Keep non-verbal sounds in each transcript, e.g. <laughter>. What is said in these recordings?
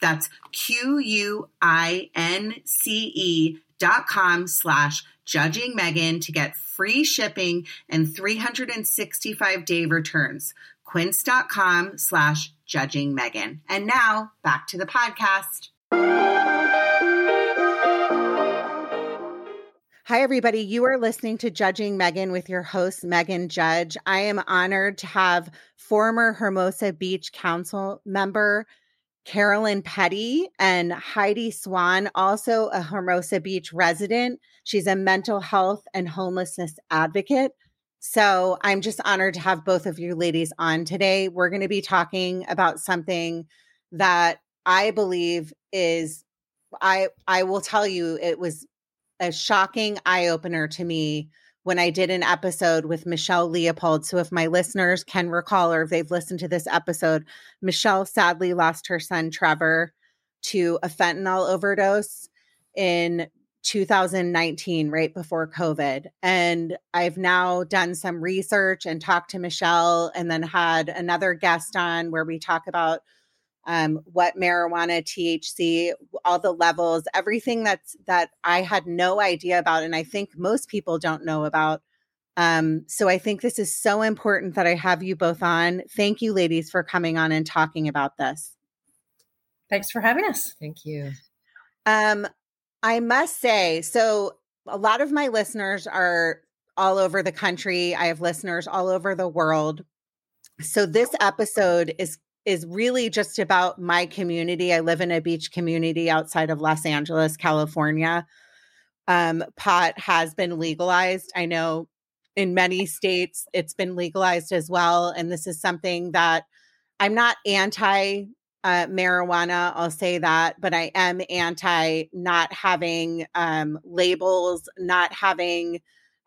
That's Q U I N C E dot com slash judging Megan to get free shipping and 365 day returns. Quince.com slash judging Megan. And now back to the podcast. Hi, everybody. You are listening to Judging Megan with your host, Megan Judge. I am honored to have former Hermosa Beach Council member Carolyn Petty and Heidi Swan, also a Hermosa Beach resident. She's a mental health and homelessness advocate. So I'm just honored to have both of you ladies on today. We're going to be talking about something that I believe is I I will tell you it was a shocking eye opener to me when I did an episode with Michelle Leopold. So, if my listeners can recall or if they've listened to this episode, Michelle sadly lost her son Trevor to a fentanyl overdose in 2019, right before COVID. And I've now done some research and talked to Michelle, and then had another guest on where we talk about um, what marijuana, THC, all the levels, everything that's that I had no idea about, and I think most people don't know about. Um, so I think this is so important that I have you both on. Thank you, ladies, for coming on and talking about this. Thanks for having us. Thank you. Um, I must say, so a lot of my listeners are all over the country. I have listeners all over the world. So this episode is is really just about my community. I live in a beach community outside of Los Angeles, California. Um, pot has been legalized. I know in many states it's been legalized as well. And this is something that I'm not anti uh, marijuana, I'll say that, but I am anti not having um, labels, not having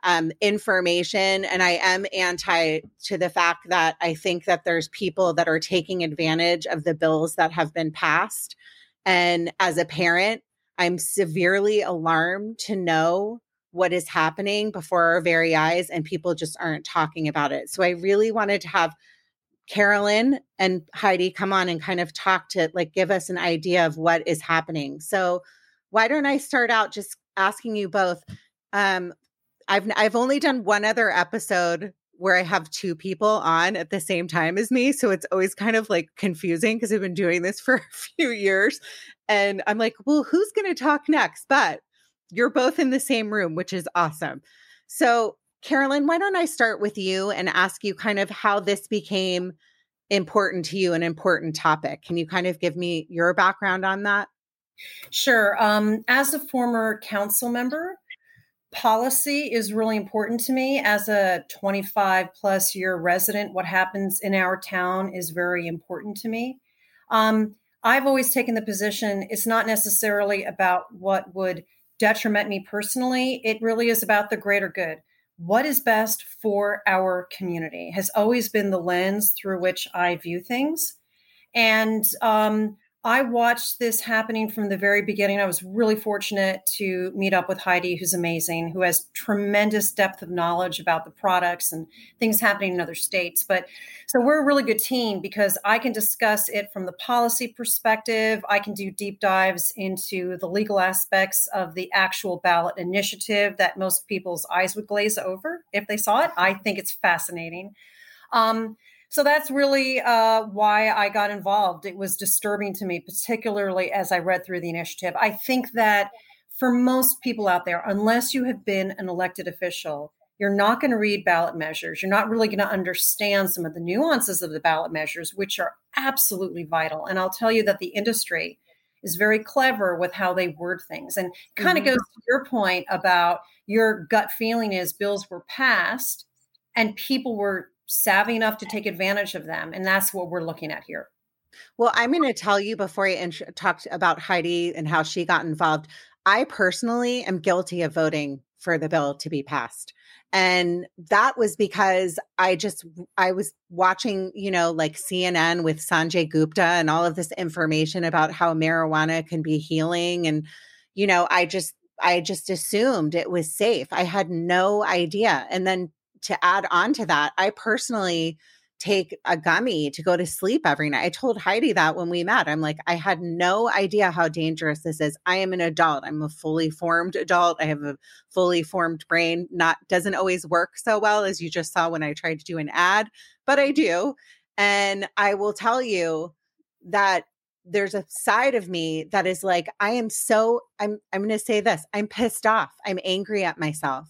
um, information. And I am anti to the fact that I think that there's people that are taking advantage of the bills that have been passed. And as a parent, I'm severely alarmed to know what is happening before our very eyes, and people just aren't talking about it. So I really wanted to have Carolyn and Heidi come on and kind of talk to like give us an idea of what is happening. So why don't I start out just asking you both um I've I've only done one other episode where I have two people on at the same time as me. So it's always kind of like confusing because I've been doing this <laughs> for a few years. And I'm like, well, who's going to talk next? But you're both in the same room, which is awesome. So, Carolyn, why don't I start with you and ask you kind of how this became important to you, an important topic? Can you kind of give me your background on that? Sure. Um, as a former council member, policy is really important to me. As a 25 plus year resident what happens in our town is very important to me. Um, i've always taken the position it's not necessarily about what would detriment me personally it really is about the greater good. What is best for our community has always been the lens through which i view things. And um, I watched this happening from the very beginning. I was really fortunate to meet up with Heidi, who's amazing, who has tremendous depth of knowledge about the products and things happening in other states. But so we're a really good team because I can discuss it from the policy perspective. I can do deep dives into the legal aspects of the actual ballot initiative that most people's eyes would glaze over if they saw it. I think it's fascinating. Um, so that's really uh, why I got involved. It was disturbing to me, particularly as I read through the initiative. I think that for most people out there, unless you have been an elected official, you're not going to read ballot measures. You're not really going to understand some of the nuances of the ballot measures, which are absolutely vital. And I'll tell you that the industry is very clever with how they word things and kind of mm-hmm. goes to your point about your gut feeling is bills were passed and people were savvy enough to take advantage of them. And that's what we're looking at here. Well, I'm going to tell you before I int- talk about Heidi and how she got involved. I personally am guilty of voting for the bill to be passed. And that was because I just I was watching, you know, like CNN with Sanjay Gupta and all of this information about how marijuana can be healing and you know, I just I just assumed it was safe. I had no idea. And then to add on to that, I personally take a gummy to go to sleep every night. I told Heidi that when we met. I'm like, I had no idea how dangerous this is. I am an adult. I'm a fully formed adult. I have a fully formed brain. Not doesn't always work so well as you just saw when I tried to do an ad, but I do. And I will tell you that there's a side of me that is like I am so I'm I'm going to say this. I'm pissed off. I'm angry at myself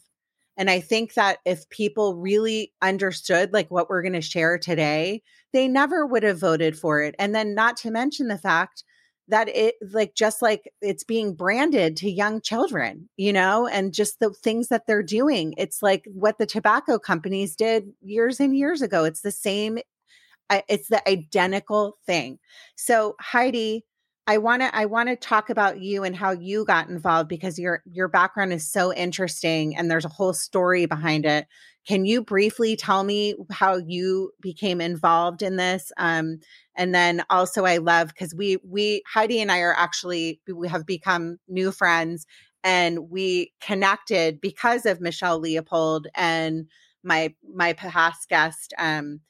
and I think that if people really understood like what we're going to share today, they never would have voted for it. And then not to mention the fact that it like just like it's being branded to young children, you know, and just the things that they're doing. It's like what the tobacco companies did years and years ago. It's the same it's the identical thing. So Heidi, I want to I want to talk about you and how you got involved because your your background is so interesting and there's a whole story behind it. Can you briefly tell me how you became involved in this? Um, and then also, I love because we we Heidi and I are actually we have become new friends and we connected because of Michelle Leopold and my my past guest um,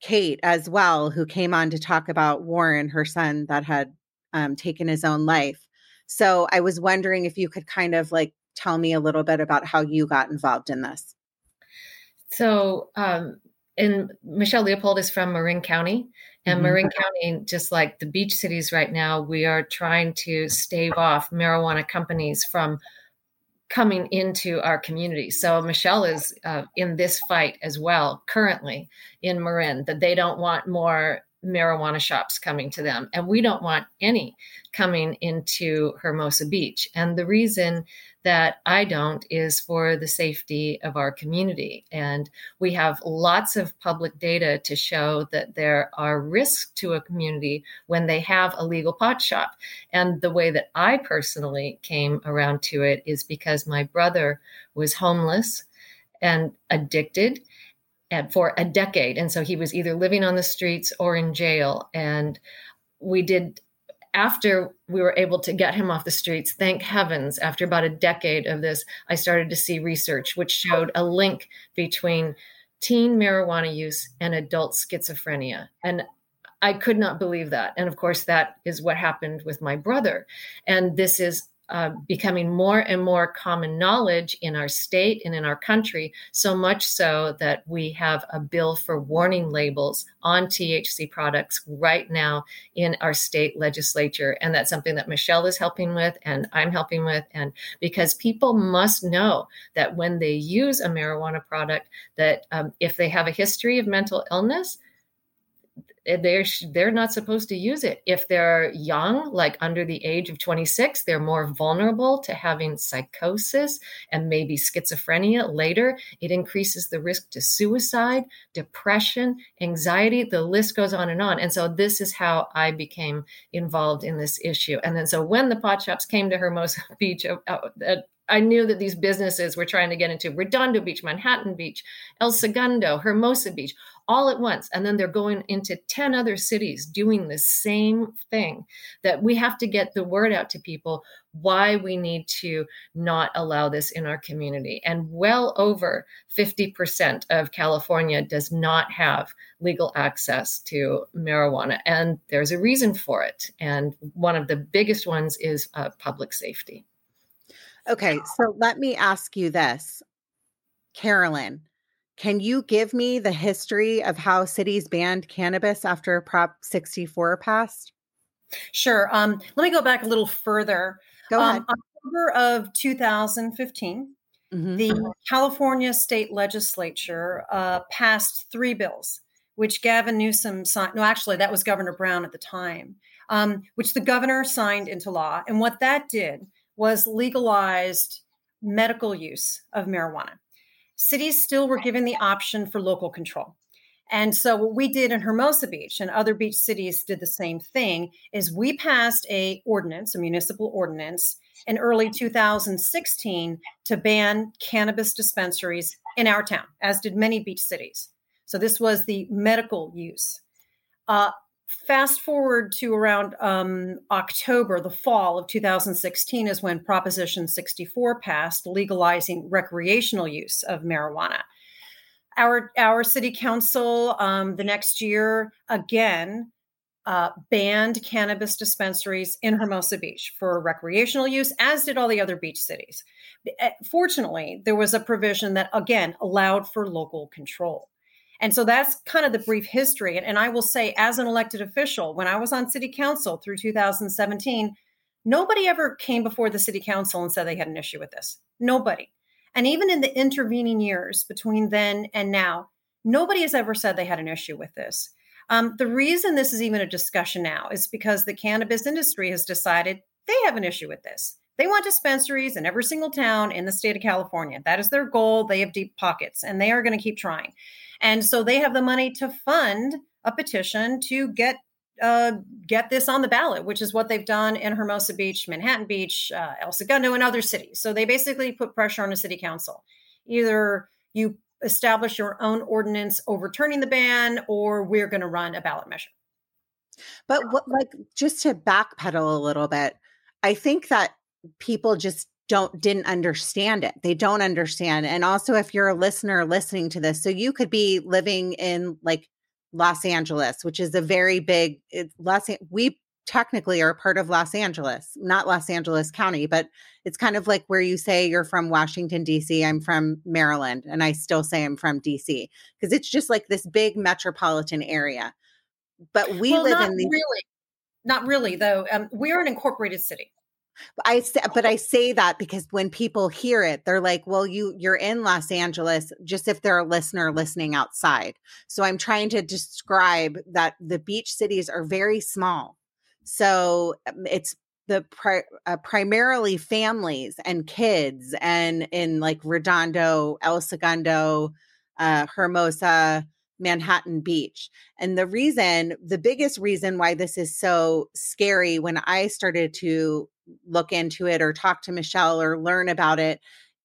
Kate as well, who came on to talk about Warren, her son that had um, taken his own life. So I was wondering if you could kind of like tell me a little bit about how you got involved in this. So, um, and Michelle Leopold is from Marin County, and mm-hmm. Marin County, just like the beach cities right now, we are trying to stave off marijuana companies from coming into our community. So Michelle is uh, in this fight as well currently in Marin that they don't want more marijuana shops coming to them. And we don't want any coming into Hermosa Beach. And the reason that I don't is for the safety of our community. And we have lots of public data to show that there are risks to a community when they have a legal pot shop. And the way that I personally came around to it is because my brother was homeless and addicted and for a decade. And so he was either living on the streets or in jail. And we did, after we were able to get him off the streets, thank heavens, after about a decade of this, I started to see research which showed a link between teen marijuana use and adult schizophrenia. And I could not believe that. And of course, that is what happened with my brother. And this is uh, becoming more and more common knowledge in our state and in our country, so much so that we have a bill for warning labels on THC products right now in our state legislature. And that's something that Michelle is helping with and I'm helping with. And because people must know that when they use a marijuana product, that um, if they have a history of mental illness, they're they're not supposed to use it. If they're young like under the age of 26 they're more vulnerable to having psychosis and maybe schizophrenia later. It increases the risk to suicide depression anxiety. The list goes on and on. And so this is how i became involved in this issue. And then so when the pot shops came to hermosa <laughs> beach uh, uh, I knew that these businesses were trying to get into Redondo Beach, Manhattan Beach, El Segundo, Hermosa Beach, all at once. And then they're going into 10 other cities doing the same thing. That we have to get the word out to people why we need to not allow this in our community. And well over 50% of California does not have legal access to marijuana. And there's a reason for it. And one of the biggest ones is uh, public safety. Okay, so let me ask you this, Carolyn. Can you give me the history of how cities banned cannabis after Prop 64 passed? Sure. Um, let me go back a little further. Go ahead. Um, October of 2015, mm-hmm. the California state legislature uh, passed three bills, which Gavin Newsom signed. No, actually, that was Governor Brown at the time, um, which the governor signed into law. And what that did was legalized medical use of marijuana cities still were given the option for local control. And so what we did in Hermosa Beach and other beach cities did the same thing is we passed a ordinance, a municipal ordinance in early 2016 to ban cannabis dispensaries in our town, as did many beach cities. So this was the medical use. Uh, fast forward to around um, October, the fall of 2016, is when Proposition 64 passed, legalizing recreational use of marijuana. Our, our city council um, the next year again uh, banned cannabis dispensaries in Hermosa Beach for recreational use, as did all the other beach cities. Eh, fortunately, there was a provision that again allowed for local control. And so that's kind of the brief history. And, and I will say, as an elected official, when I was on city council through 2017, nobody ever came before the city council and said they had an issue with this. Nobody. And even in the intervening years between then and now, nobody has ever said they had an issue with this. Um, the reason this is even a discussion now is because the cannabis industry has decided they have an issue with this. They want dispensaries in every single town in the state of California. That is their goal. They have deep pockets and they are going to keep trying. And so they have the money to fund a petition to get uh, get this on the ballot, which is what they've done in Hermosa Beach, Manhattan Beach, uh, El Segundo, and other cities. So they basically put pressure on the city council. Either you establish your own ordinance overturning the ban, or we're going to run a ballot measure. But what, like, just to backpedal a little bit, I think that people just don't didn't understand it. They don't understand. And also if you're a listener listening to this, so you could be living in like Los Angeles, which is a very big Los we technically are part of Los Angeles, not Los Angeles County, but it's kind of like where you say you're from Washington D.C., I'm from Maryland, and I still say I'm from D.C. because it's just like this big metropolitan area. But we well, live in the really not really though. Um, we're an incorporated city. I say, but I say that because when people hear it, they're like, "Well, you you're in Los Angeles." Just if they're a listener listening outside, so I'm trying to describe that the beach cities are very small. So um, it's the pri- uh, primarily families and kids, and in like Redondo, El Segundo, uh, Hermosa, Manhattan Beach. And the reason, the biggest reason why this is so scary when I started to look into it or talk to Michelle or learn about it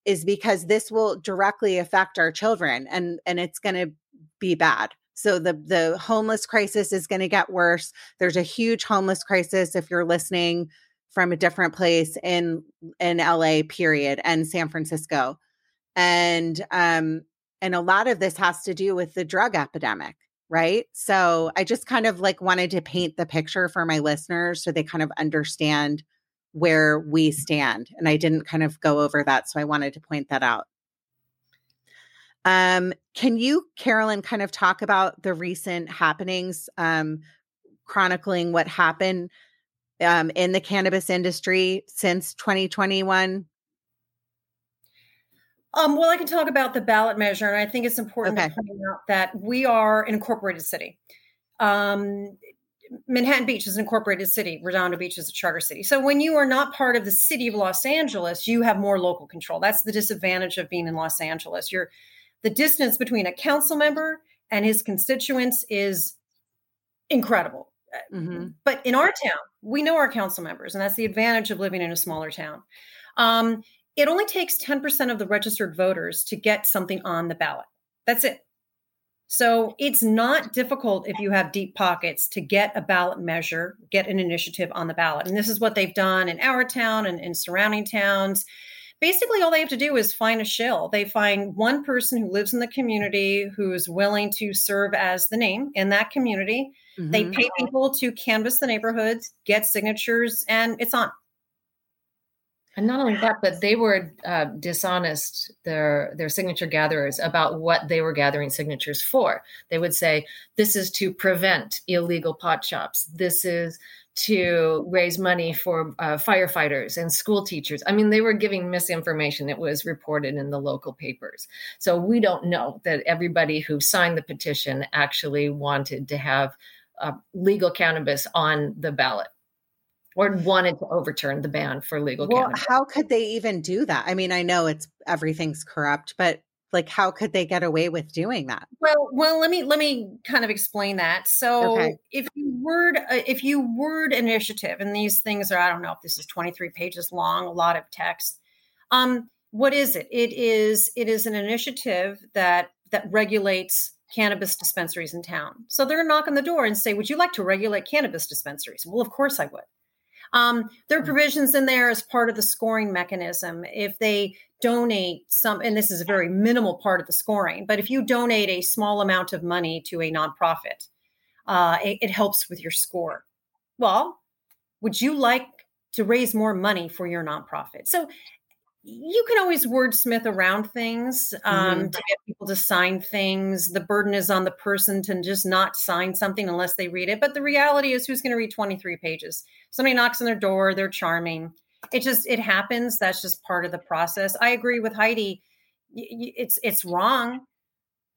is because this will directly affect our children and and it's going to be bad. So the the homeless crisis is going to get worse. There's a huge homeless crisis if you're listening from a different place in in LA period and San Francisco. And um and a lot of this has to do with the drug epidemic right so i just kind of like wanted to paint the picture for my listeners so they kind of understand where we stand. And I didn't kind of go over that. So I wanted to point that out. Um, can you, Carolyn, kind of talk about the recent happenings, um, chronicling what happened um, in the cannabis industry since 2021? Um, well, I can talk about the ballot measure, and I think it's important okay. to point out that we are an incorporated city. Manhattan Beach is an incorporated city. Redondo Beach is a charter city. So when you are not part of the city of Los Angeles, you have more local control. That's the disadvantage of being in Los Angeles. You're the distance between a council member and his constituents is incredible. Mm-hmm. But in our town, we know our council members, and that's the advantage of living in a smaller town. Um, it only takes 10% of the registered voters to get something on the ballot. That's it. So it's not difficult if you have deep pockets to get a ballot measure, get an initiative on the ballot. And this is what they've done in our town and in surrounding towns. Basically, all they have to do is find a shill. They find one person who lives in the community who's willing to serve as the name in that community. Mm-hmm. They pay people to canvass the neighborhoods, get signatures, and it's on. And not only that, but they were uh, dishonest, their their signature gatherers, about what they were gathering signatures for. They would say, "This is to prevent illegal pot shops. This is to raise money for uh, firefighters and school teachers." I mean, they were giving misinformation. It was reported in the local papers. So we don't know that everybody who signed the petition actually wanted to have uh, legal cannabis on the ballot or wanted to overturn the ban for legal well, cannabis. How could they even do that? I mean, I know it's everything's corrupt, but like how could they get away with doing that? Well, well, let me let me kind of explain that. So, okay. if you word uh, if you word initiative and these things are I don't know if this is 23 pages long, a lot of text. Um what is it? It is it is an initiative that that regulates cannabis dispensaries in town. So they're going to knock on the door and say, "Would you like to regulate cannabis dispensaries?" Well, of course I would. Um, there are mm. provisions in there as part of the scoring mechanism. If they donate some, and this is a very minimal part of the scoring, but if you donate a small amount of money to a nonprofit, uh, it, it helps with your score. Well, would you like to raise more money for your nonprofit? So you can always wordsmith around things um, mm-hmm. to get people to sign things. The burden is on the person to just not sign something unless they read it. But the reality is, who's going to read 23 pages? Somebody knocks on their door, they're charming. It just it happens. That's just part of the process. I agree with Heidi. It's it's wrong,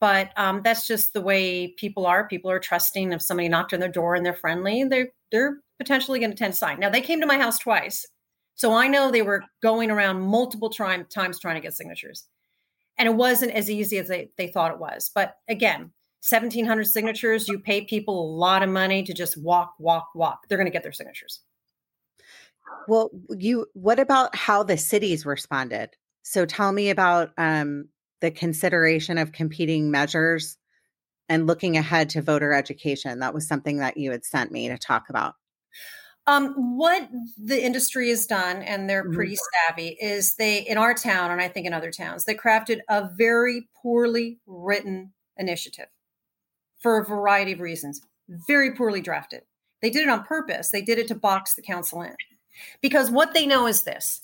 but um, that's just the way people are. People are trusting. If somebody knocked on their door and they're friendly, they're they're potentially going to tend to sign. Now they came to my house twice so I know they were going around multiple times trying to get signatures. And it wasn't as easy as they, they thought it was. But again, 1700 signatures, you pay people a lot of money to just walk, walk, walk. They're going to get their signatures. Well, you what about how the cities responded? So tell me about um, the consideration of competing measures and looking ahead to voter education. That was something that you had sent me to talk about. Um, what the industry has done, and they're mm-hmm. pretty savvy, is they, in our town, and I think in other towns, they crafted a very poorly written initiative for a variety of reasons. Very poorly drafted. They did it on purpose. They did it to box the council in. Because what they know is this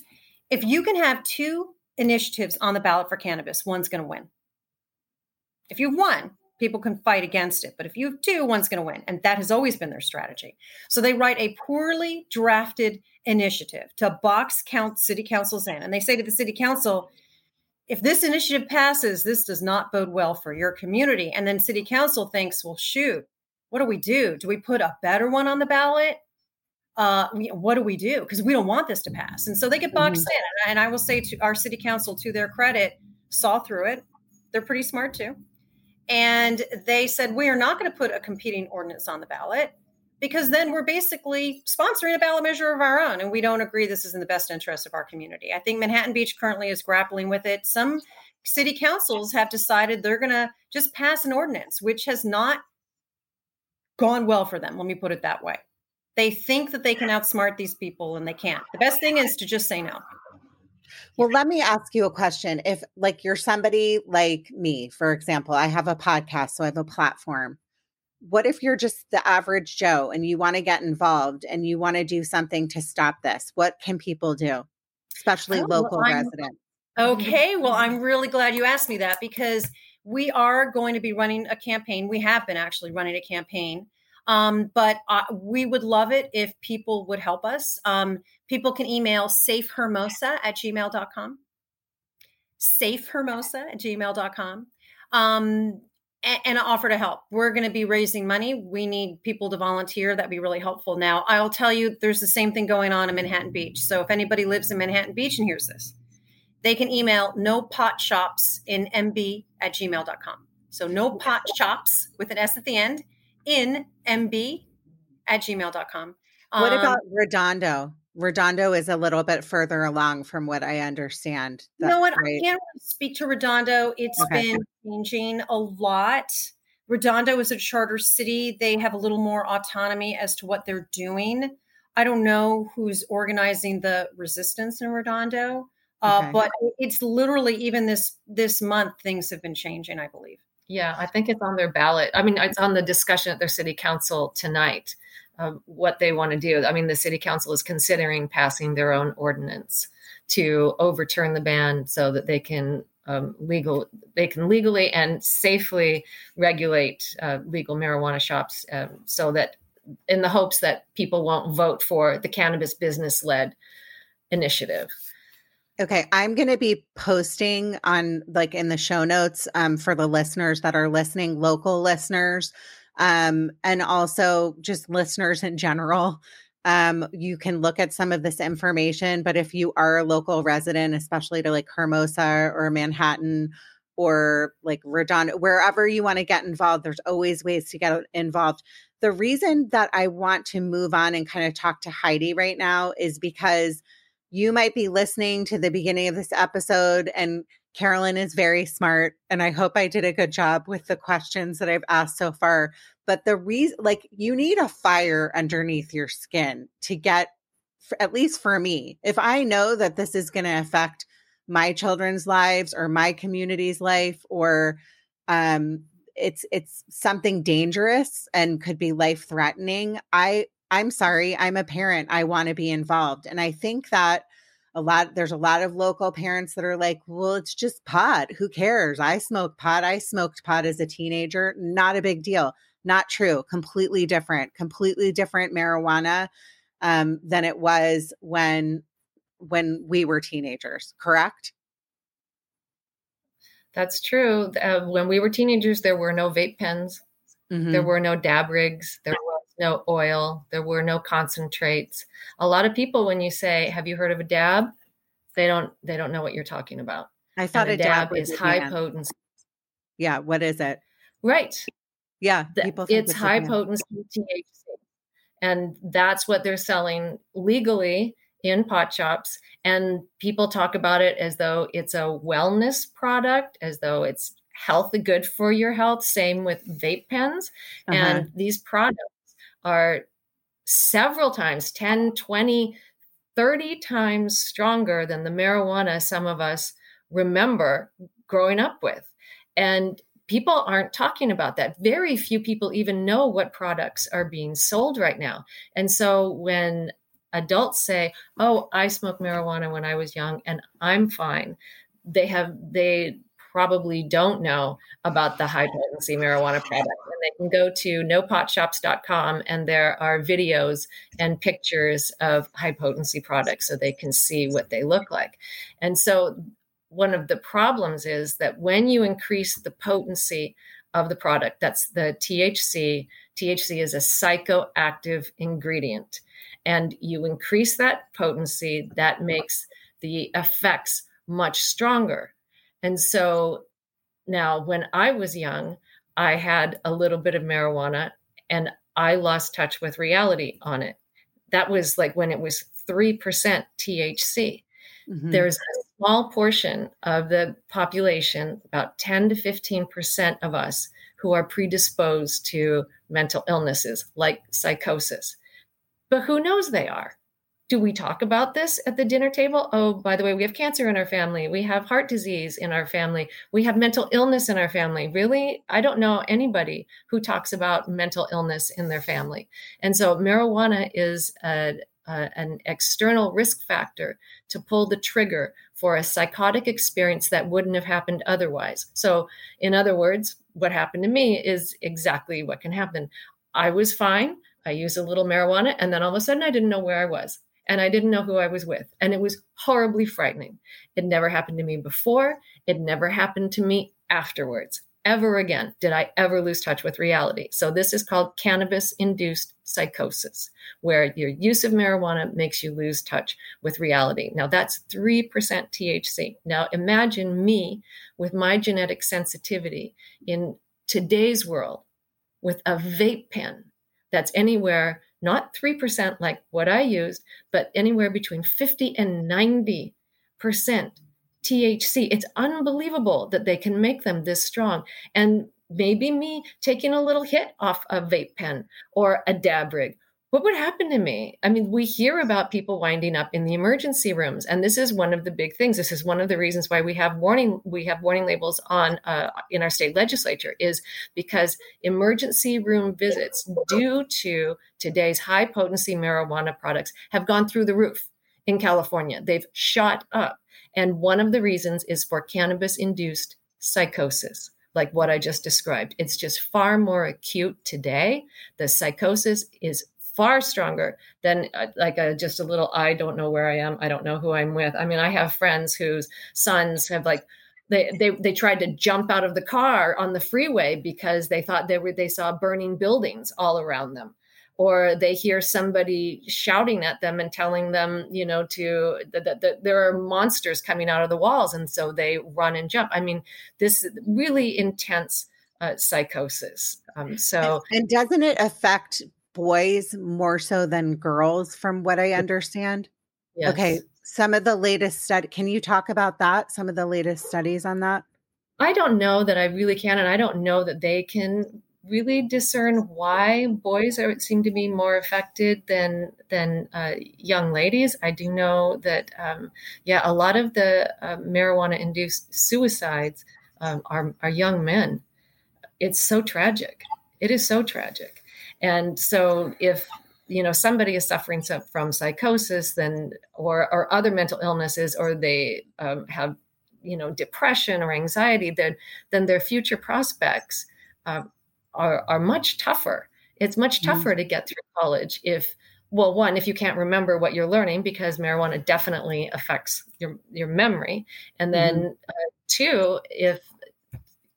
if you can have two initiatives on the ballot for cannabis, one's going to win. If you have one, people can fight against it. But if you have two, one's going to win. And that has always been their strategy. So they write a poorly drafted initiative to box count city councils in. And they say to the city council, if this initiative passes, this does not bode well for your community. And then city council thinks, well, shoot, what do we do? Do we put a better one on the ballot? Uh, what do we do? Because we don't want this to pass. And so they get boxed mm-hmm. in. And I will say to our city council, to their credit, saw through it. They're pretty smart too. And they said, we are not going to put a competing ordinance on the ballot because then we're basically sponsoring a ballot measure of our own. And we don't agree this is in the best interest of our community. I think Manhattan Beach currently is grappling with it. Some city councils have decided they're going to just pass an ordinance, which has not gone well for them. Let me put it that way. They think that they can outsmart these people and they can't. The best thing is to just say no. Well, let me ask you a question. If, like, you're somebody like me, for example, I have a podcast, so I have a platform. What if you're just the average Joe and you want to get involved and you want to do something to stop this? What can people do, especially oh, local well, residents? Mm-hmm. Okay. Well, I'm really glad you asked me that because we are going to be running a campaign. We have been actually running a campaign um, but uh, we would love it if people would help us. Um, people can email safehermosa at gmail.com. Safehermosa at gmail.com. Um, and, and offer to help. We're going to be raising money. We need people to volunteer. That'd be really helpful. Now, I'll tell you, there's the same thing going on in Manhattan Beach. So if anybody lives in Manhattan Beach and hears this, they can email no pot shops in mb at gmail.com. So no pot shops with an S at the end in mb at gmail.com. Um, what about Redondo? Redondo is a little bit further along from what I understand. you know what? Right. I can't speak to Redondo. It's okay. been changing a lot. Redondo is a charter city. They have a little more autonomy as to what they're doing. I don't know who's organizing the resistance in Redondo, uh, okay. but it's literally even this this month things have been changing. I believe. Yeah, I think it's on their ballot. I mean, it's on the discussion at their city council tonight of what they want to do. I mean, the city council is considering passing their own ordinance to overturn the ban so that they can um, legal they can legally and safely regulate uh, legal marijuana shops um, so that in the hopes that people won't vote for the cannabis business led initiative Okay, I'm going to be posting on like in the show notes um, for the listeners that are listening, local listeners, um, and also just listeners in general. Um, you can look at some of this information, but if you are a local resident, especially to like Hermosa or Manhattan or like Redondo, wherever you want to get involved, there's always ways to get involved. The reason that I want to move on and kind of talk to Heidi right now is because you might be listening to the beginning of this episode and Carolyn is very smart, and I hope I did a good job with the questions that I've asked so far. But the reason, like, you need a fire underneath your skin to get, at least for me, if I know that this is going to affect my children's lives or my community's life, or um, it's it's something dangerous and could be life threatening. I I'm sorry, I'm a parent. I want to be involved, and I think that a lot there's a lot of local parents that are like well it's just pot who cares i smoke pot i smoked pot as a teenager not a big deal not true completely different completely different marijuana um, than it was when when we were teenagers correct that's true uh, when we were teenagers there were no vape pens mm-hmm. there were no dab rigs there no oil, there were no concentrates. A lot of people when you say, "Have you heard of a dab?" they don't they don't know what you're talking about. I thought a dab, dab is high potency. Yeah, what is it? Right. Yeah, people it's, it's high potency THC. And that's what they're selling legally in pot shops and people talk about it as though it's a wellness product, as though it's healthy good for your health, same with vape pens. Uh-huh. And these products are several times 10 20 30 times stronger than the marijuana some of us remember growing up with. And people aren't talking about that. Very few people even know what products are being sold right now. And so when adults say oh i smoked marijuana when i was young and i'm fine they have they probably don't know about the high potency marijuana product. And they can go to nopotshops.com and there are videos and pictures of high potency products so they can see what they look like. And so one of the problems is that when you increase the potency of the product, that's the THC, THC is a psychoactive ingredient. And you increase that potency, that makes the effects much stronger. And so now, when I was young, I had a little bit of marijuana and I lost touch with reality on it. That was like when it was 3% THC. Mm-hmm. There's a small portion of the population, about 10 to 15% of us, who are predisposed to mental illnesses like psychosis. But who knows they are? Do we talk about this at the dinner table? Oh, by the way, we have cancer in our family. We have heart disease in our family. We have mental illness in our family. Really? I don't know anybody who talks about mental illness in their family. And so marijuana is a, a, an external risk factor to pull the trigger for a psychotic experience that wouldn't have happened otherwise. So, in other words, what happened to me is exactly what can happen. I was fine. I used a little marijuana, and then all of a sudden I didn't know where I was and I didn't know who I was with. And it was horribly frightening. It never happened to me before, it never happened to me afterwards. Ever again did I ever lose touch with reality. So, this is called cannabis induced psychosis, where your use of marijuana makes you lose touch with reality. Now, that's 3% THC. Now, imagine me with my genetic sensitivity in today's world with a vape pen that's anywhere not 3% like what I used, but anywhere between 50 and 90% THC. It's unbelievable that they can make them this strong. And maybe me taking a little hit off a vape pen or a dab rig what would happen to me? I mean, we hear about people winding up in the emergency rooms, and this is one of the big things. This is one of the reasons why we have warning we have warning labels on uh, in our state legislature is because emergency room visits due to today's high potency marijuana products have gone through the roof in California. They've shot up, and one of the reasons is for cannabis induced psychosis like what I just described. It's just far more acute today. The psychosis is far stronger than uh, like a, just a little i don't know where i am. I don't know who i'm with. I mean i have friends whose sons have like they, they they tried to jump out of the car on the freeway because they thought they were they saw burning buildings all around them. Or they hear somebody shouting at them and telling them you know to that, that there are monsters coming out of the walls and so they run and jump. I mean this really intense uh, psychosis. Um, so and, and doesn't it affect boys more so than girls, from what I understand. Yes. Okay. Some of the latest study. Can you talk about that? Some of the latest studies on that. I don't know that I really can, and I don't know that they can really discern why boys are seem to be more affected than than uh, young ladies. I do know that um, yeah, a lot of the uh, marijuana induced suicides um, are are young men. It's so tragic. It is so tragic. And so if you know somebody is suffering from psychosis then or or other mental illnesses or they um, have you know depression or anxiety then then their future prospects uh, are are much tougher it's much mm-hmm. tougher mm-hmm. to get through college if well one if you can't remember what you're learning because marijuana definitely affects your your memory and then mm-hmm. uh, two if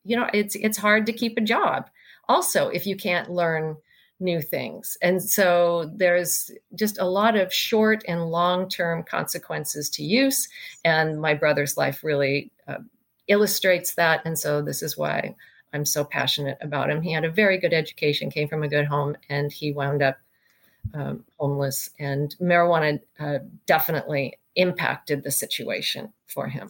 you know it's it's hard to keep a job also if you can't learn new things. And so there's just a lot of short and long term consequences to use. And my brother's life really uh, illustrates that. And so this is why I'm so passionate about him. He had a very good education, came from a good home, and he wound up um, homeless. And marijuana uh, definitely impacted the situation for him.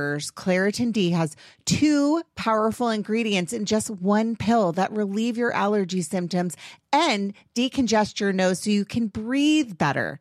Claritin D has two powerful ingredients in just one pill that relieve your allergy symptoms and decongest your nose so you can breathe better.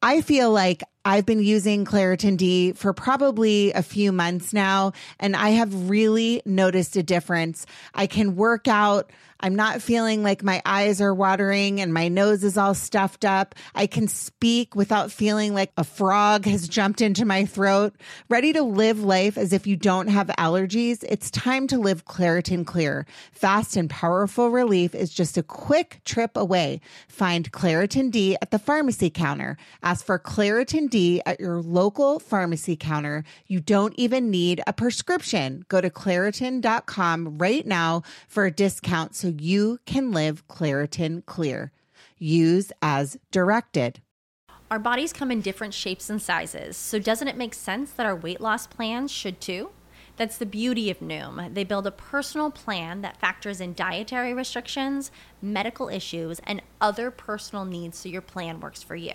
I feel like I've been using Claritin D for probably a few months now, and I have really noticed a difference. I can work out I'm not feeling like my eyes are watering and my nose is all stuffed up. I can speak without feeling like a frog has jumped into my throat. Ready to live life as if you don't have allergies? It's time to live Claritin Clear. Fast and powerful relief is just a quick trip away. Find Claritin D at the pharmacy counter. Ask for Claritin D at your local pharmacy counter. You don't even need a prescription. Go to Claritin.com right now for a discount so you can live Claritin Clear. Use as directed. Our bodies come in different shapes and sizes, so doesn't it make sense that our weight loss plans should too? That's the beauty of Noom. They build a personal plan that factors in dietary restrictions, medical issues, and other personal needs so your plan works for you.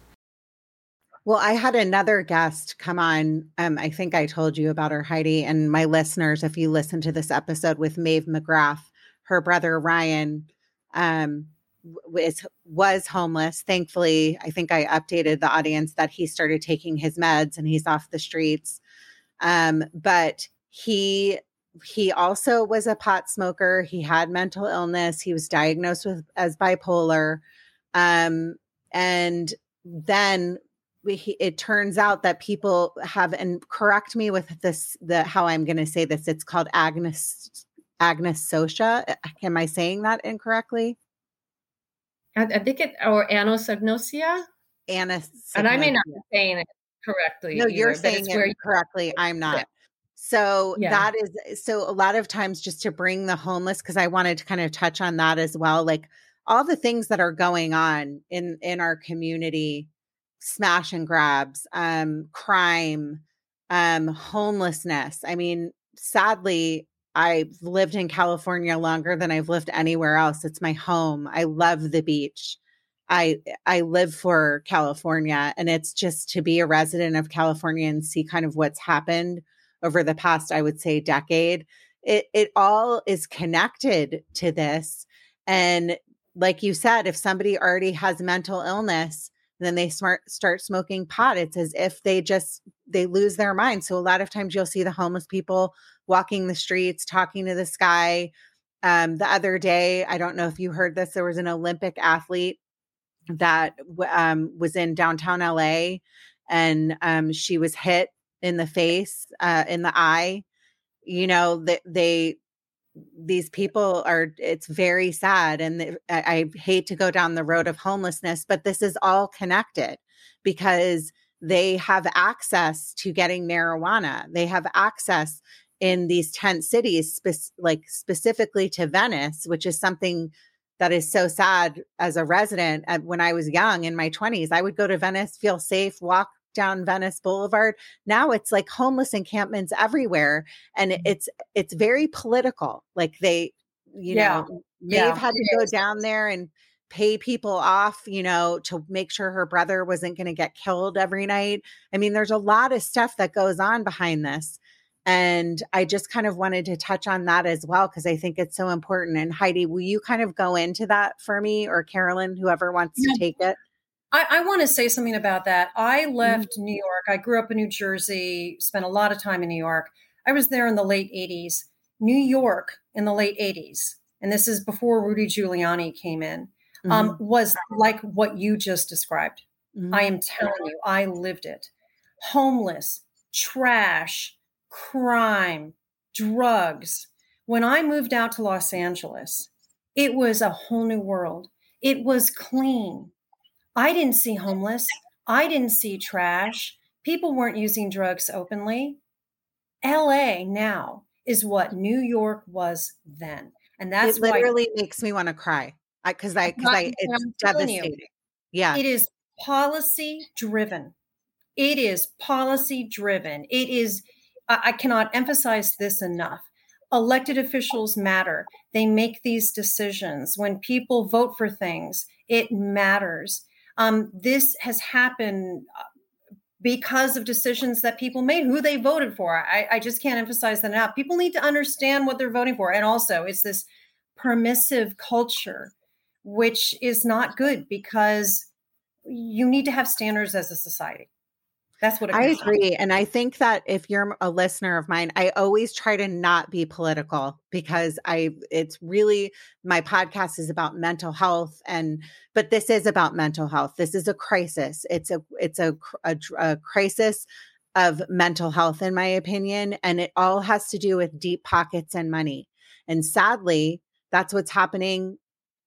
Well, I had another guest come on. Um, I think I told you about her, Heidi, and my listeners, if you listen to this episode with Maeve McGrath, her brother Ryan, um, was was homeless. Thankfully, I think I updated the audience that he started taking his meds and he's off the streets. Um, but he he also was a pot smoker. He had mental illness. He was diagnosed with as bipolar. Um, and then we, it turns out that people have and correct me with this the how I'm going to say this. It's called Agnes agnosocia. Am I saying that incorrectly? I, I think it or anosognosia. Anosognosia. And I may not be saying it correctly. No, either, you're saying it you, correctly. I'm not. So yeah. that is so a lot of times just to bring the homeless because I wanted to kind of touch on that as well. Like all the things that are going on in in our community, smash and grabs, um, crime, um, homelessness. I mean, sadly, I've lived in California longer than I've lived anywhere else. It's my home. I love the beach. I I live for California and it's just to be a resident of California and see kind of what's happened over the past I would say decade. It it all is connected to this and like you said if somebody already has mental illness then they smart start smoking pot it's as if they just they lose their mind so a lot of times you'll see the homeless people walking the streets, talking to the sky. Um, the other day, I don't know if you heard this, there was an Olympic athlete that um, was in downtown LA and um, she was hit in the face, uh, in the eye. You know, that they, these people are, it's very sad. And they, I, I hate to go down the road of homelessness, but this is all connected because they have access to getting marijuana. They have access in these tent cities, spe- like specifically to Venice, which is something that is so sad as a resident. Uh, when I was young in my 20s, I would go to Venice, feel safe, walk down Venice Boulevard. Now it's like homeless encampments everywhere and mm-hmm. it's it's very political. Like they you yeah. know, Maeve yeah, had to go down there and pay people off, you know, to make sure her brother wasn't going to get killed every night. I mean, there's a lot of stuff that goes on behind this. And I just kind of wanted to touch on that as well because I think it's so important. And Heidi, will you kind of go into that for me or Carolyn, whoever wants yeah. to take it? I, I, want to say something about that. I mm-hmm. left mm-hmm. New York. I grew up in New Jersey, spent a lot of time in New York. I was there in the late 80s. New York in the late 80s, and this is before Rudy Giuliani came in, um, mm-hmm. um, was like what you just described. Mm-hmm. I am telling you, I lived it. Homeless, trash, crime, drugs. When I moved out to Los Angeles, it was a whole new world. It was clean. I didn't see homeless. I didn't see trash. People weren't using drugs openly. LA now is what New York was then. And that's it literally why, makes me want to cry because I, because I, it's devastating. You, yeah. It is policy driven. It is policy driven. It is I cannot emphasize this enough. Elected officials matter. They make these decisions. When people vote for things, it matters. Um, this has happened uh, because of decisions that people made, who they voted for. I, I just can't emphasize that enough. People need to understand what they're voting for. And also, it's this permissive culture, which is not good because you need to have standards as a society. That's what I agree. And I think that if you're a listener of mine, I always try to not be political because I, it's really, my podcast is about mental health. And, but this is about mental health. This is a crisis. It's a, it's a, a, a crisis of mental health, in my opinion. And it all has to do with deep pockets and money. And sadly, that's what's happening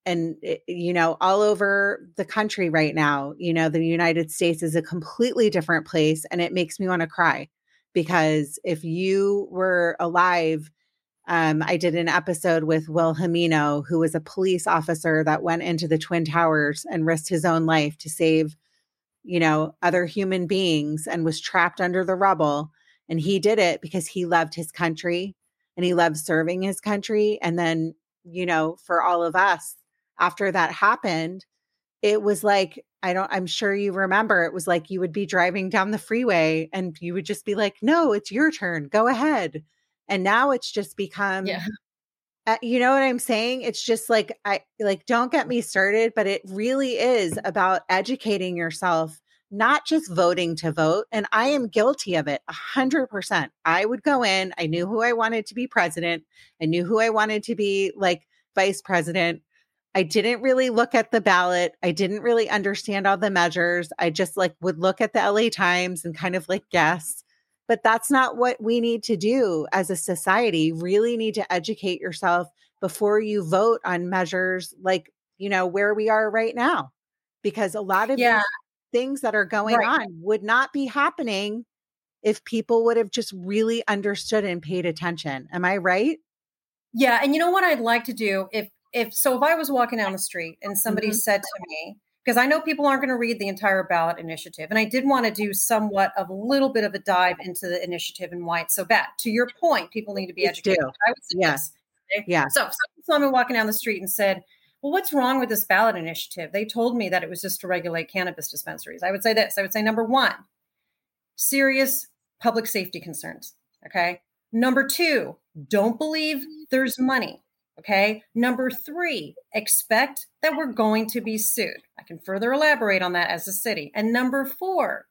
and eh, you know all over the country right now you know the united states is a completely different place and it makes me want to cry because if you were alive um, i did an episode with will Jimeno, who was a police officer that went into the twin towers and risked his own life to save you know, other human beings and was trapped under the rubble. And he did it because he loved his country and he loved serving his country. And then, you know, for all of us, after that happened, it was like, I don't, I'm sure you remember, it was like you would be driving down the freeway and you would just be like, no, it's your turn, go ahead. And now it's just become, Yeah. uh, you know what I'm saying? It's just like, I like, don't get me started, but it really is about educating yourself, not just voting to vote. And I am guilty of it a hundred percent. I would go in, I knew who I wanted to be president, I knew who I wanted to be like vice president. I didn't really look at the ballot. I didn't really understand all the measures. I just like would look at the LA Times and kind of like guess. But that's not what we need to do as a society. You really need to educate yourself before you vote on measures like, you know, where we are right now. Because a lot of Yeah. things that are going Right. on would not be happening if people would have just really understood and paid attention. Am I right? Yeah, and you know what I'd like to do if if so if I was walking down the street and somebody Mhm. said to me because I know people aren't going to read the entire ballot initiative and I did want to do somewhat of a little bit of a dive into the initiative and why it's so bad. To your point, people need to be educated. would say Yeah. okay? Yeah. So if someone saw me walking down the street and said, "Well, what's wrong with this ballot initiative?" They told me that it was just to regulate cannabis dispensaries. I would say this. I would say number 1, serious public safety concerns, okay? Number 2, don't believe there's money. Okay. Number three, expect that we're going to be sued. I can further elaborate on that as a city. And number four,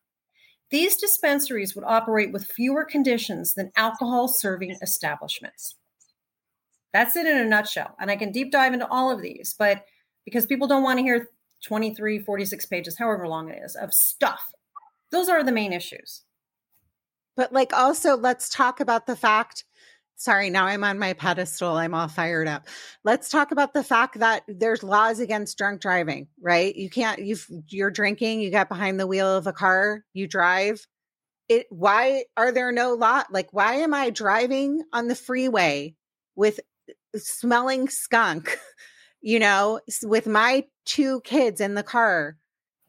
these dispensaries would operate with fewer conditions than alcohol serving establishments. That's it in a nutshell. And I can deep dive into all of these, but because people don't want to hear 23, 46 pages, however long it is, of stuff, those are the main issues. But like also let's talk about the fact sorry, now I'm on my pedestal. I'm all fired up. Let's talk about the fact that there's laws against drunk driving, right? You can't you you're drinking, you get behind the wheel of a car, you drive. It why are there no law like why am I driving on the freeway with uh, smelling skunk, <laughs> you know, with my two kids in the car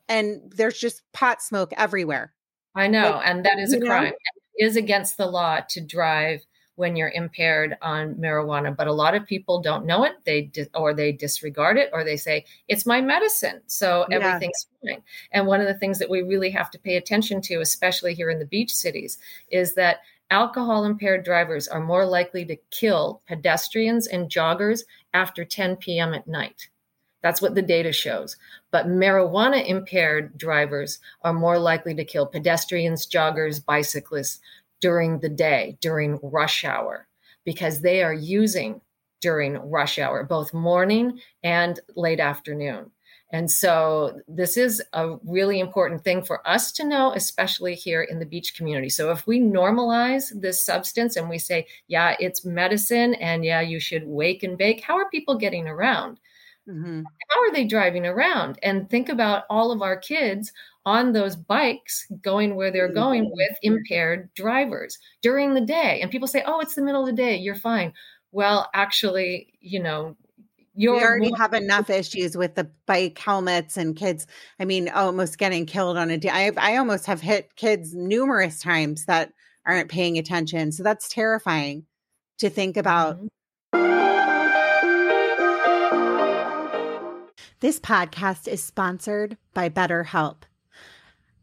and there's just pot smoke everywhere. I know, Like, and that is a know? crime. It is against the law to drive when you're impaired on marijuana, but a lot of people don't know it. They di- or they disregard it, or they say it's my medicine, so Yeah. everything's fine. And one of the things that we really have to pay attention to, especially here in the beach cities, is that alcohol impaired drivers are more likely to kill pedestrians and joggers after 10 p.m. at night. That's what the data shows. But marijuana impaired drivers are more likely to kill pedestrians, joggers, bicyclists during the day, during rush hour, because they are using during rush hour, both morning and late afternoon. And so this is a really important thing for us to know, especially here in the beach community. So if we normalize this substance and we say, yeah, it's medicine and yeah, you should wake and bake, how are people getting around? Mhm. how are they driving around? And think about all of our kids on those bikes going where they're going with impaired drivers during the day. And people say, oh, it's the middle of the day, you're fine. Well, actually, you know, you're we already have enough issues with the bike helmets and kids. I mean, almost getting killed on a day. I, I almost have hit kids numerous times that aren't paying attention. So that's terrifying to think about. Mhm. This podcast is sponsored by BetterHelp.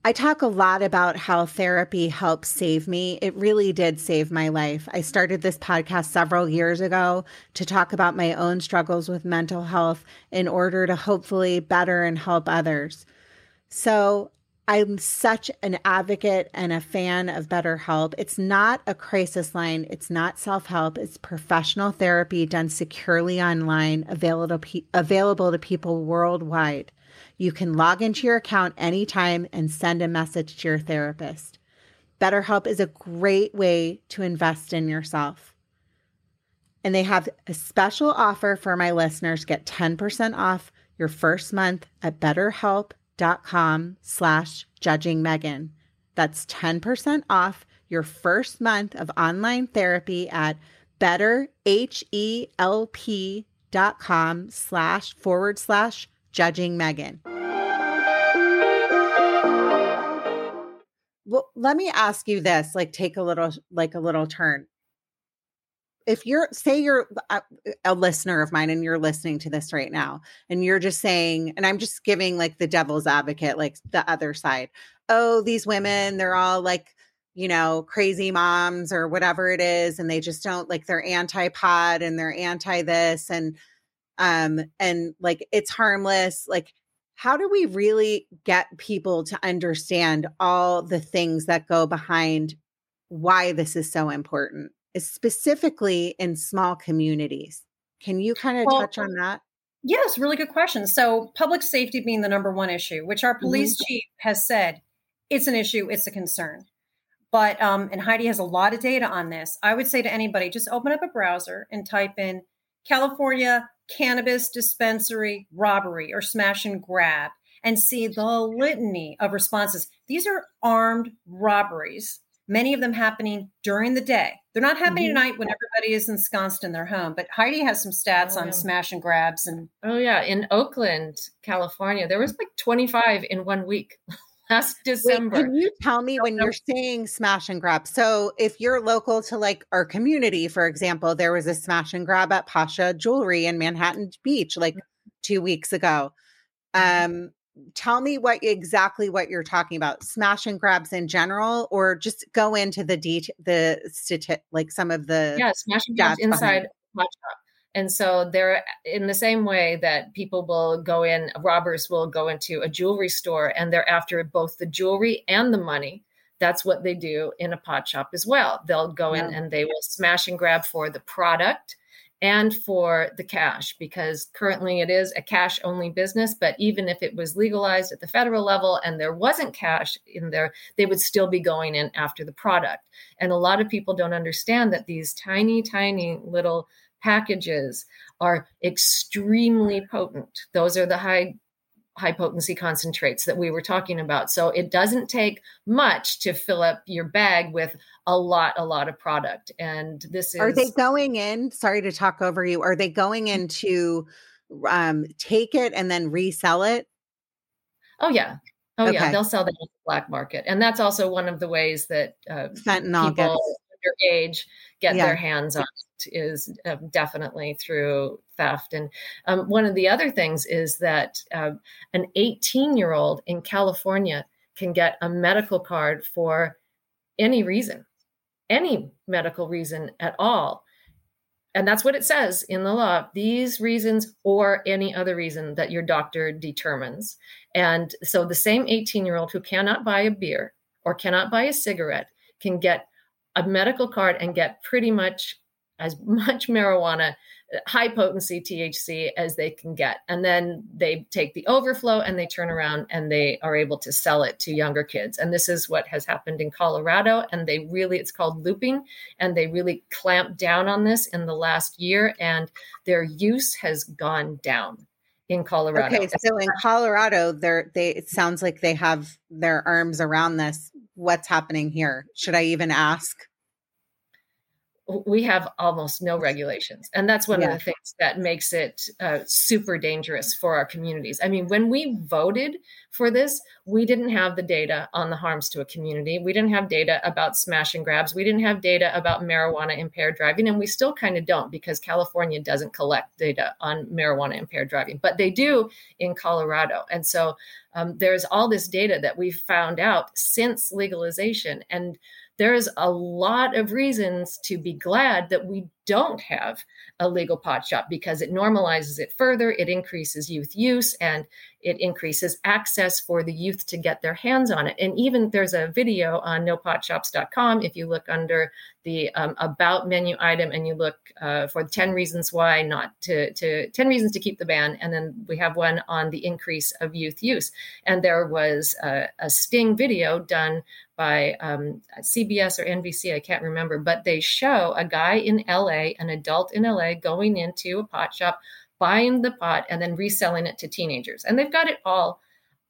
I talk a lot about how therapy helps save me. It really did save my life. I started this podcast several years ago to talk about my own struggles with mental health in order to hopefully better and help others. So, I'm such an advocate and a fan of BetterHelp. It's not a crisis line, it's not self help, it's professional therapy done securely online, available available to people worldwide. You can log into your account anytime and send a message to your therapist. BetterHelp is a great way to invest in yourself. And they have a special offer for my listeners. Get 10% off your first month at betterhelp.com slash judging Megan. That's 10% off your first month of online therapy at betterhelp.com slash forward slash judging Megan. Well, let me ask you this, like take a little like a little turn. If you're say you're a, a listener of mine and you're listening to this right now and you're just saying and I'm just giving like the devil's advocate like the other side. Oh, these women, they're all like you know, crazy moms or whatever it is, and they just don't like they're anti pod and they're anti this and um and like it's harmless. Like, how do we really get people to understand all the things that go behind why this is so important, specifically in small communities? Can you kind of well, touch on that? Yes, really good question. So, public safety being the number one issue, which our police mm-hmm. chief has said it's an issue, it's a concern. But um, and Heidi has a lot of data on this. I would say to anybody, just open up a browser and type in California cannabis dispensary robbery or smash and grab and see the litany of responses. These are armed robberies, many of them happening during the day. They're not happening mm-hmm. tonight when everybody is ensconced in their home. But Heidi has some stats oh, on yeah. smash and grabs and Oh yeah, in Oakland, California, there was like 25 in one week. <laughs> last December. Wait, can you tell me when you're saying smash and grab? So, if you're local to like our community, for example, there was a smash and grab at Pasha Jewelry in Manhattan Beach like mm-hmm. two weeks ago. Mm-hmm. Um, tell me what exactly what you're talking about smash and grabs in general or just go into the detail the stati- like some of the yeah smash and grabs inside shop and so they're in the same way that people will go in, robbers will go into a jewelry store and they're after both the jewelry and the money. That's what they do in a pot shop as well. They'll go yeah. in and they will smash and grab for the product and for the cash because currently it is a cash only business. But even if it was legalized at the federal level and there wasn't cash in there, they would still be going in after the product. And a lot of people don't understand that these tiny, tiny little packages are extremely potent. Those are the high high potency concentrates that we were talking about. So it doesn't take much to fill up your bag with a lot a lot of product. And this is Are they going in? Sorry to talk over you. Are they going in to um take it and then resell it? Oh yeah. Oh okay. yeah, they'll sell that on the black market. And that's also one of the ways that uh, fentanyl people gets underage get yeah. their hands on is uh, definitely through theft. And um, one of the other things is that uh, an 18 year old in California can get a medical card for any reason, any medical reason at all. And that's what it says in the law these reasons or any other reason that your doctor determines. And so the same 18 year old who cannot buy a beer or cannot buy a cigarette can get a medical card and get pretty much as <laughs> much marijuana, uh, high potency THC as they can get. And then they take the overflow and they turn around and they are able to sell it to younger kids. And this is what has happened in Colorado. And they really, it's called looping, and they really clamped down on this in the last year. And their use has gone down in Colorado. Okay, so in Colorado, they're they it sounds like they have their arms around this. What's happening here? Should I even ask? We have almost no regulations. And that's one yeah. of the things that makes it uh, super dangerous for our communities. I mean when we voted for this we didn't have the data on the harms to a community. We didn't have data about smash and grabs. We didn't have data about marijuana impaired driving. And we still kind of don't because california doesn't collect data on marijuana impaired driving but they do in colorado. And so um, there's all this data that we've found out since legalization. And there's a lot of reasons to be glad that we don't have a legal pot shop because it normalizes it further, it increases youth use, and it increases access for the youth to get their hands on it. And even there's a video on nopotshops.com. If you look under the um, about menu item and you look uh, for 10 reasons why not to, to 10 reasons to keep the ban, and then we have one on the increase of youth use. And there was a, a sting video done by um, CBS or NBC, I can't remember, but they show a guy in LA, an adult in LA, going into a pot shop, buying the pot, and then reselling it to teenagers. And they've got it all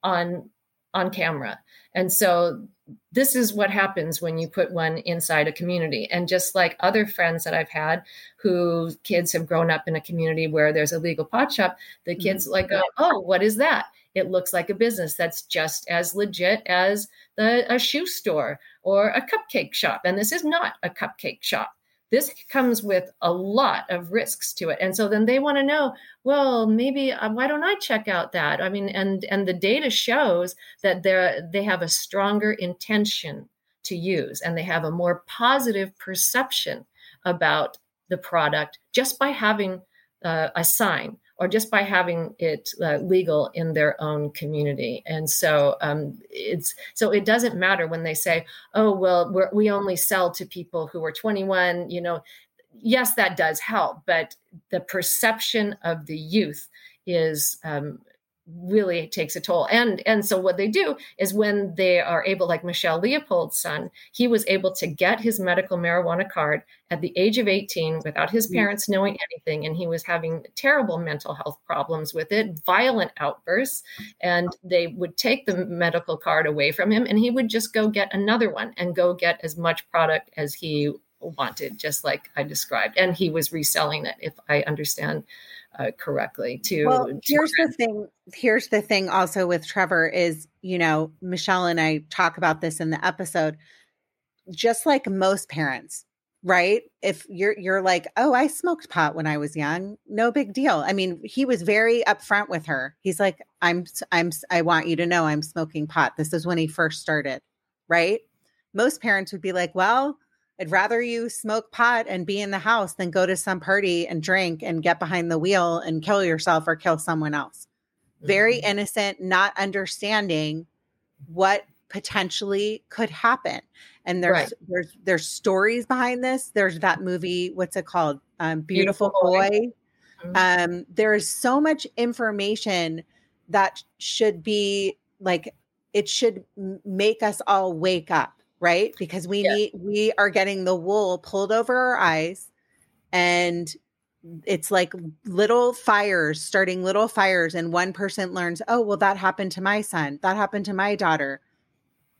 on on camera. And so this is what happens when you put one inside a community. And just like other friends that I've had whose kids have grown up in a community where there's a legal pot shop, the kids mm-hmm. like, oh, what is that? it looks like a business that's just as legit as the, a shoe store or a cupcake shop. And this is not a cupcake shop. This comes with a lot of risks to it. And so then they want to know, well, maybe uh, why don't I check out that? I mean, and and the data shows that they they have a stronger intention to use and they have a more positive perception about the product just by having uh, a sign or just by having it uh, legal in their own community. And so um, it's so it doesn't matter when they say, "Oh, well, we only sell to people who are 21." You know, yes, that does help, but the perception of the youth is um, really takes a toll and and so what they do is when they are able like michelle leopold's son he was able to get his medical marijuana card at the age of 18 without his mm. parents knowing anything and he was having terrible mental health problems with it violent outbursts and they would take the medical card away from him and he would just go get another one and go get as much product as he wanted just like i described and he was reselling it if i understand uh, correctly to well here's to- the thing here's the thing also with trevor is you know michelle and i talk about this in the episode. Just like most parents right? If you're you're like oh i smoked pot when i was young. No big deal. I mean he was very upfront with her. He's like i'm i'm i want you to know i'm smoking pot. This is when he first started right? Most parents would be like well I'd rather you smoke pot and be in the house than go to some party and drink and get behind the wheel and kill yourself or kill someone else. Mm-hmm. Very innocent, not understanding what potentially could happen. And there's right. there's there's stories behind this. There's that movie, what's it called? Um, Beautiful, Beautiful Boy. Boy. Mm-hmm. Um, there is so much information that should be like it should make us all wake up right? Because we yeah. need we are getting the wool pulled over our eyes and it's like little fires starting little fires and one person learns, "Oh, well that happened to my son. That happened to my daughter."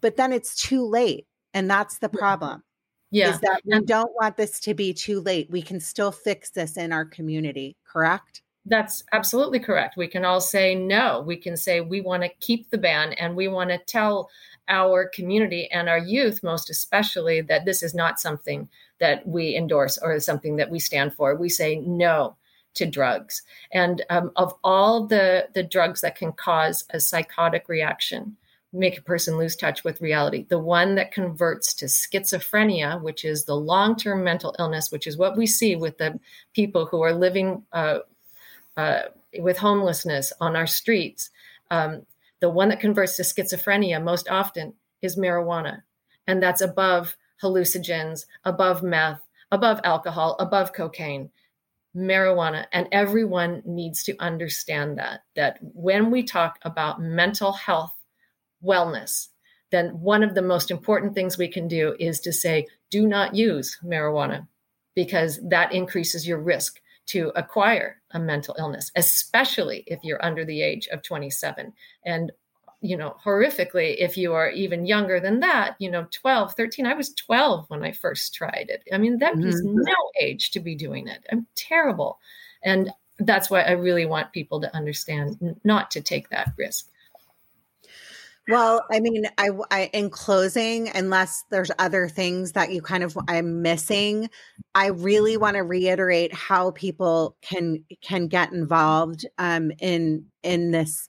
But then it's too late, and that's the problem. Yeah. Is that we don't want this to be too late. We can still fix this in our community, correct? That's absolutely correct. We can all say no. We can say we want to keep the ban and we want to tell our community and our youth, most especially, that this is not something that we endorse or something that we stand for. We say no to drugs. And um, of all the, the drugs that can cause a psychotic reaction, make a person lose touch with reality, the one that converts to schizophrenia, which is the long term mental illness, which is what we see with the people who are living uh, uh, with homelessness on our streets. Um, the one that converts to schizophrenia most often is marijuana. And that's above hallucinogens, above meth, above alcohol, above cocaine, marijuana. And everyone needs to understand that, that when we talk about mental health wellness, then one of the most important things we can do is to say, do not use marijuana because that increases your risk to acquire a mental illness, especially if you're under the age of 27. And, you know, horrifically, if you are even younger than that, you know, 12, 13, I was 12 when I first tried it. I mean, that mm-hmm. is no age to be doing it. I'm terrible. And that's why I really want people to understand not to take that risk. Well, I mean, I, I, in closing, unless there's other things that you kind of I'm missing, I really want to reiterate how people can can get involved um, in in this.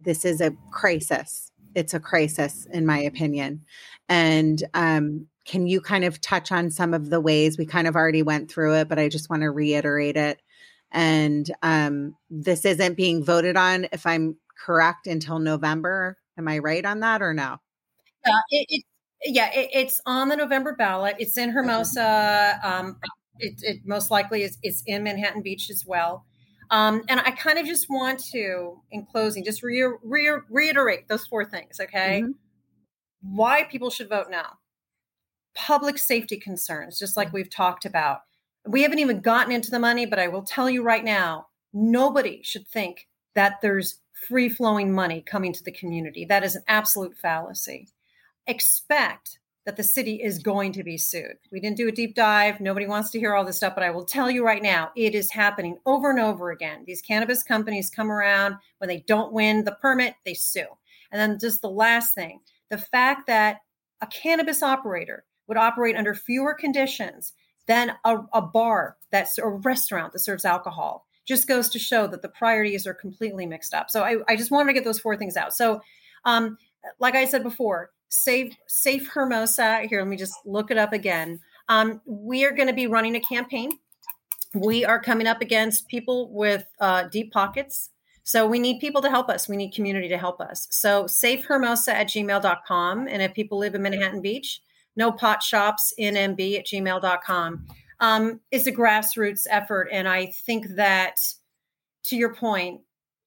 This is a crisis. It's a crisis, in my opinion. And um, can you kind of touch on some of the ways we kind of already went through it, but I just want to reiterate it. And um, this isn't being voted on, if I'm correct, until November Am I right on that or no? Yeah, it, it yeah, it, it's on the November ballot. It's in Hermosa. Um, it, it, most likely is it's in Manhattan Beach as well. Um, and I kind of just want to, in closing, just re- re- reiterate those four things. Okay, mm-hmm. why people should vote now? Public safety concerns, just like we've talked about. We haven't even gotten into the money, but I will tell you right now, nobody should think that there's free flowing money coming to the community. That is an absolute fallacy. Expect that the city is going to be sued. We didn't do a deep dive. Nobody wants to hear all this stuff, but I will tell you right now, it is happening over and over again. These cannabis companies come around when they don't win the permit, they sue. And then just the last thing the fact that a cannabis operator would operate under fewer conditions than a, a bar that's a restaurant that serves alcohol just goes to show that the priorities are completely mixed up. So I, I just wanted to get those four things out. So, um, like I said before, Save Safe Hermosa. Here, let me just look it up again. Um, we are going to be running a campaign. We are coming up against people with uh, deep pockets. So we need people to help us. We need community to help us. So safehermosa at gmail.com. And if people live in Manhattan Beach, no pot shops in MB at gmail.com. Um, it's a grassroots effort. And I think that, to your point,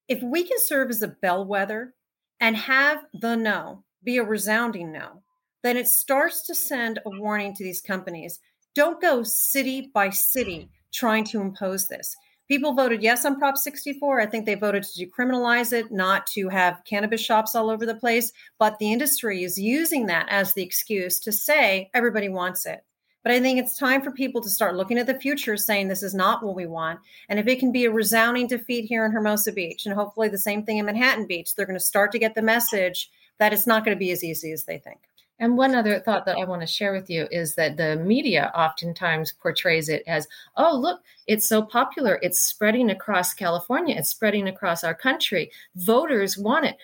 if we can serve as a bellwether and have the no, be a resounding no, then it starts to send a warning to these companies. Don't go city by city trying to impose this. People voted yes on Prop 64. I think they voted to decriminalize it, not to have cannabis shops all over the place. But the industry is using that as the excuse to say everybody wants it. But I think it's time for people to start looking at the future, saying this is not what we want. And if it can be a resounding defeat here in Hermosa Beach, and hopefully the same thing in Manhattan Beach, they're going to start to get the message that it's not going to be as easy as they think. And one other thought that I want to share with you is that the media oftentimes portrays it as, oh, look, it's so popular. It's spreading across California. It's spreading across our country. Voters want it.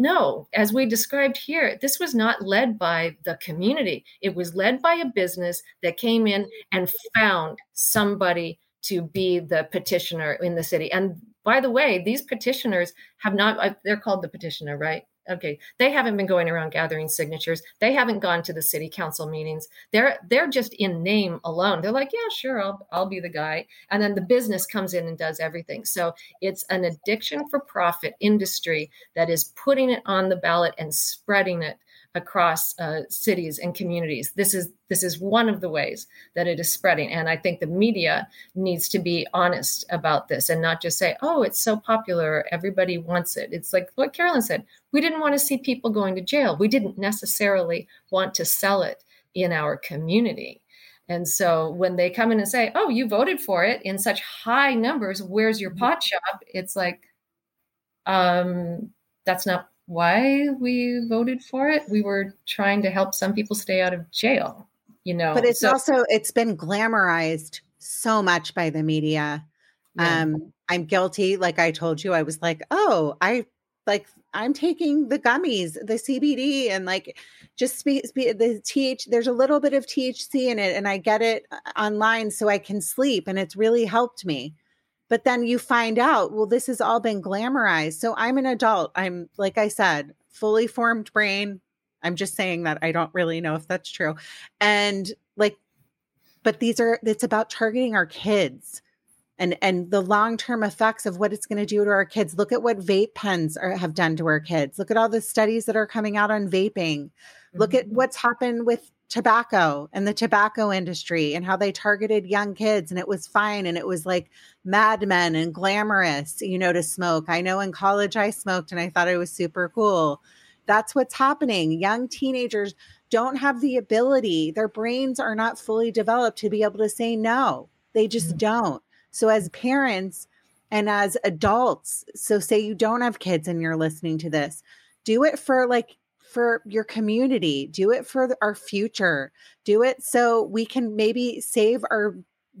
No, as we described here, this was not led by the community. It was led by a business that came in and found somebody to be the petitioner in the city. And by the way, these petitioners have not, uh, they're called the petitioner, right? Okay they haven't been going around gathering signatures. They haven't gone to the city council meetings. They're they're just in name alone. They're like yeah sure i'll i'll be the guy. And then the business comes in and does everything. So it's an addiction for profit industry that is putting it on the ballot and spreading it across uh, cities and communities. This is this is one of the ways that it is spreading, and I think the media needs to be honest about this and not just say, "Oh, it's so popular, everybody wants it." It's like what Carolyn said: we didn't want to see people going to jail. We didn't necessarily want to sell it in our community. And so when they come in and say, "Oh, you voted for it in such high numbers, where's your pot shop?" It's like, um, that's not why we voted for it. We were trying to help some people stay out of jail, you know. But it's so, also it's been glamorized so much by the media. Yeah. Um I'm guilty like I told you I was like, "Oh, I like I'm taking the gummies, the CBD and like just be, be the TH there's a little bit of THC in it and I get it uh, online so I can sleep and it's really helped me." But then you find out, well, this has all been glamorized. So I'm an adult. I'm, like I said, fully formed brain. I'm just saying that I don't really know if that's true. And like, but these are, it's about targeting our kids and and the long-term effects of what it's going to do to our kids look at what vape pens are, have done to our kids look at all the studies that are coming out on vaping mm-hmm. look at mm-hmm. what's happened with tobacco and the tobacco industry and how they targeted young kids and it was fine and it was like mad men and glamorous you know to smoke. I know in college i smoked and i thought it was super cool. That's what's happening. Young teenagers don't have the ability their brains are not fully developed to be able to say no. They just mm-hmm. don't. So as parents and as adults so say you don't have kids and you're listening to this do it for like for your community, do it for our future, do it so we can maybe save our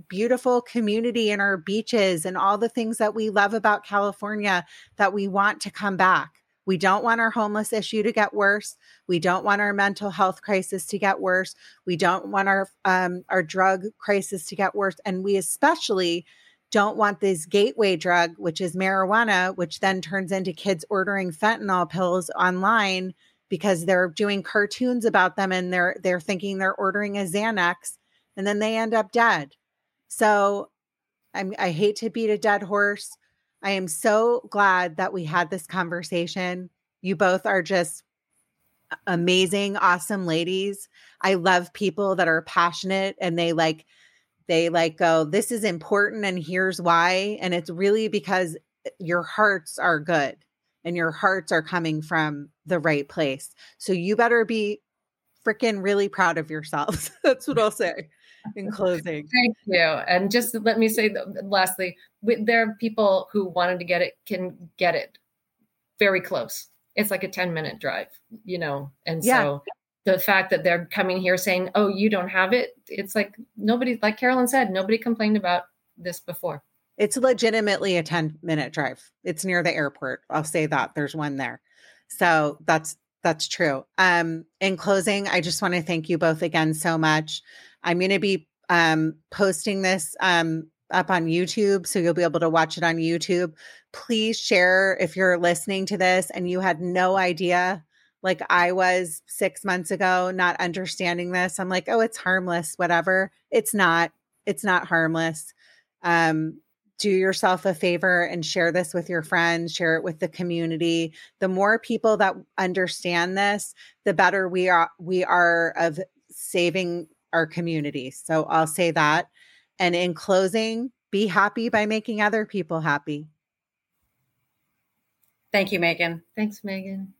beautiful community and our beaches and all the things that we love about California that we want to come back. We don't want our homeless issue to get worse. We don't want our mental health crisis to get worse. We don't want our um, our drug crisis to get worse, and we especially don't want this gateway drug, which is marijuana, which then turns into kids ordering fentanyl pills online because they're doing cartoons about them and they're they're thinking they're ordering a Xanax and then they end up dead. So I'm, I hate to beat a dead horse. I am so glad that we had this conversation. You both are just amazing, awesome ladies. I love people that are passionate and they like they like go, this is important and here's why. And it's really because eh, your hearts are good and your hearts are coming from the right place. So you better be freaking really proud of yourselves. <laughs> That's what I'll say in <laughs> closing. Thank you. And just let me say, lastly, there are people who wanted to get it can get it very close. It's like a 10 minute drive, you know? And yeah. so the fact that they're coming here saying, oh, you don't have it, it's like nobody, like Carolyn said, nobody complained about this before. It's legitimately a 10 minute drive. It's near the airport. I'll say that there's one there. So that's that's true. Um in closing, I just want to thank you both again so much. I'm going to be um posting this um up on YouTube so you'll be able to watch it on YouTube. Please share if you're listening to this and you had no idea like I was 6 months ago not understanding this. I'm like, "Oh, it's harmless, whatever." It's not. It's not harmless. Um do yourself a favor and share this with your friends, share it with the community. The more people that understand this, the better we are we are of saving our community. So I'll say that. And in closing, be happy by making other people happy. Thank you, Megan. Thanks, Megan.